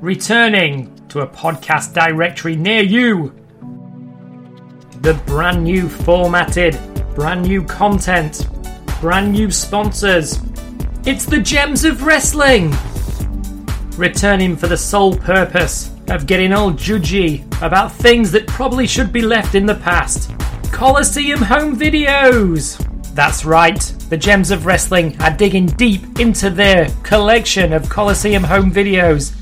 returning to a podcast directory near you. The brand new formatted, brand new content, brand new sponsors. It's the Gems of Wrestling! Returning for the sole purpose of getting all judgy about things that probably should be left in the past. Coliseum home videos! That's right, the Gems of Wrestling are digging deep into their collection of Coliseum home videos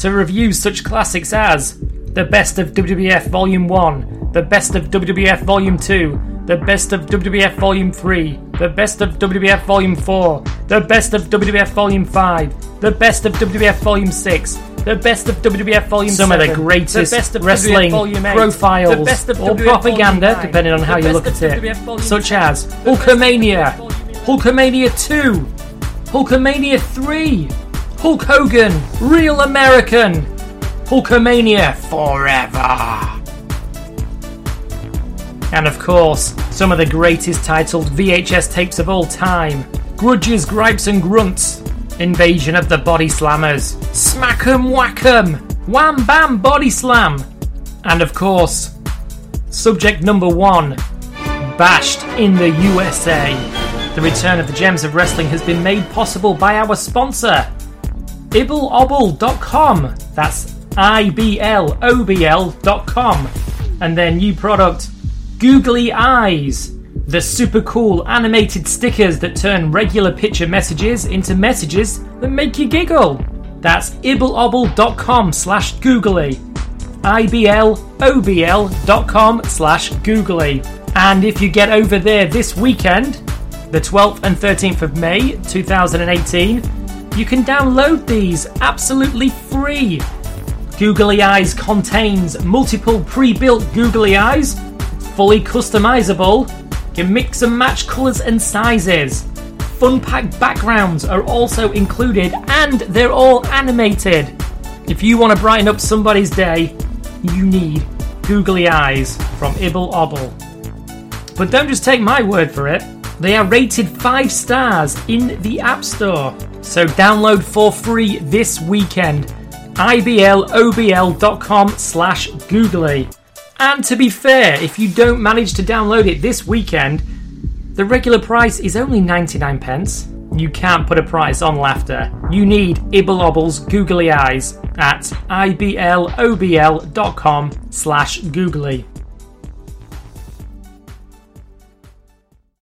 to review such classics as the best of WWF Volume 1, the best of WWF Volume 2, the best of WWF Volume 3, the best of WWF Volume 4, the best of WWF Volume 5, the best of WWF Volume 6, the best of WWF Volume Some of the greatest the best of wrestling WWF Volume 8, profiles the best of or WWF propaganda, 9, depending on how you look at it, such 7, as Hulkamania, WWF Volume 8, Hulkamania 2, Hulkamania 3, Hulk Hogan, Real American, Hulkamania Forever. And of course, some of the greatest titled VHS tapes of all time. Grudges, Gripes and Grunts, Invasion of the Body Slammers, Smack 'em Whack 'em, Wham Bam Body Slam, and of course, subject number one Bashed in the USA. The return of the Gems of Wrestling has been made possible by our sponsor, iblobl.com. That's I B L O B L.com. And their new product, Googly Eyes. The super cool animated stickers that turn regular picture messages into messages that make you giggle. That's iblobl.com slash googly. iblobl.com slash googly. And if you get over there this weekend, the 12th and 13th of May 2018, you can download these absolutely free. Googly Eyes contains multiple pre built googly eyes, fully customizable, You can mix and match colours and sizes. Fun packed backgrounds are also included and they're all animated. If you want to brighten up somebody's day, you need googly eyes from Ibble Obble. But don't just take my word for it. They are rated 5 stars in the App Store. So download for free this weekend. iblobl.com slash googly. And to be fair, if you don't manage to download it this weekend, the regular price is only 99 pence. You can't put a price on laughter. You need Ibbleobble's googly eyes at iblobl.com slash googly.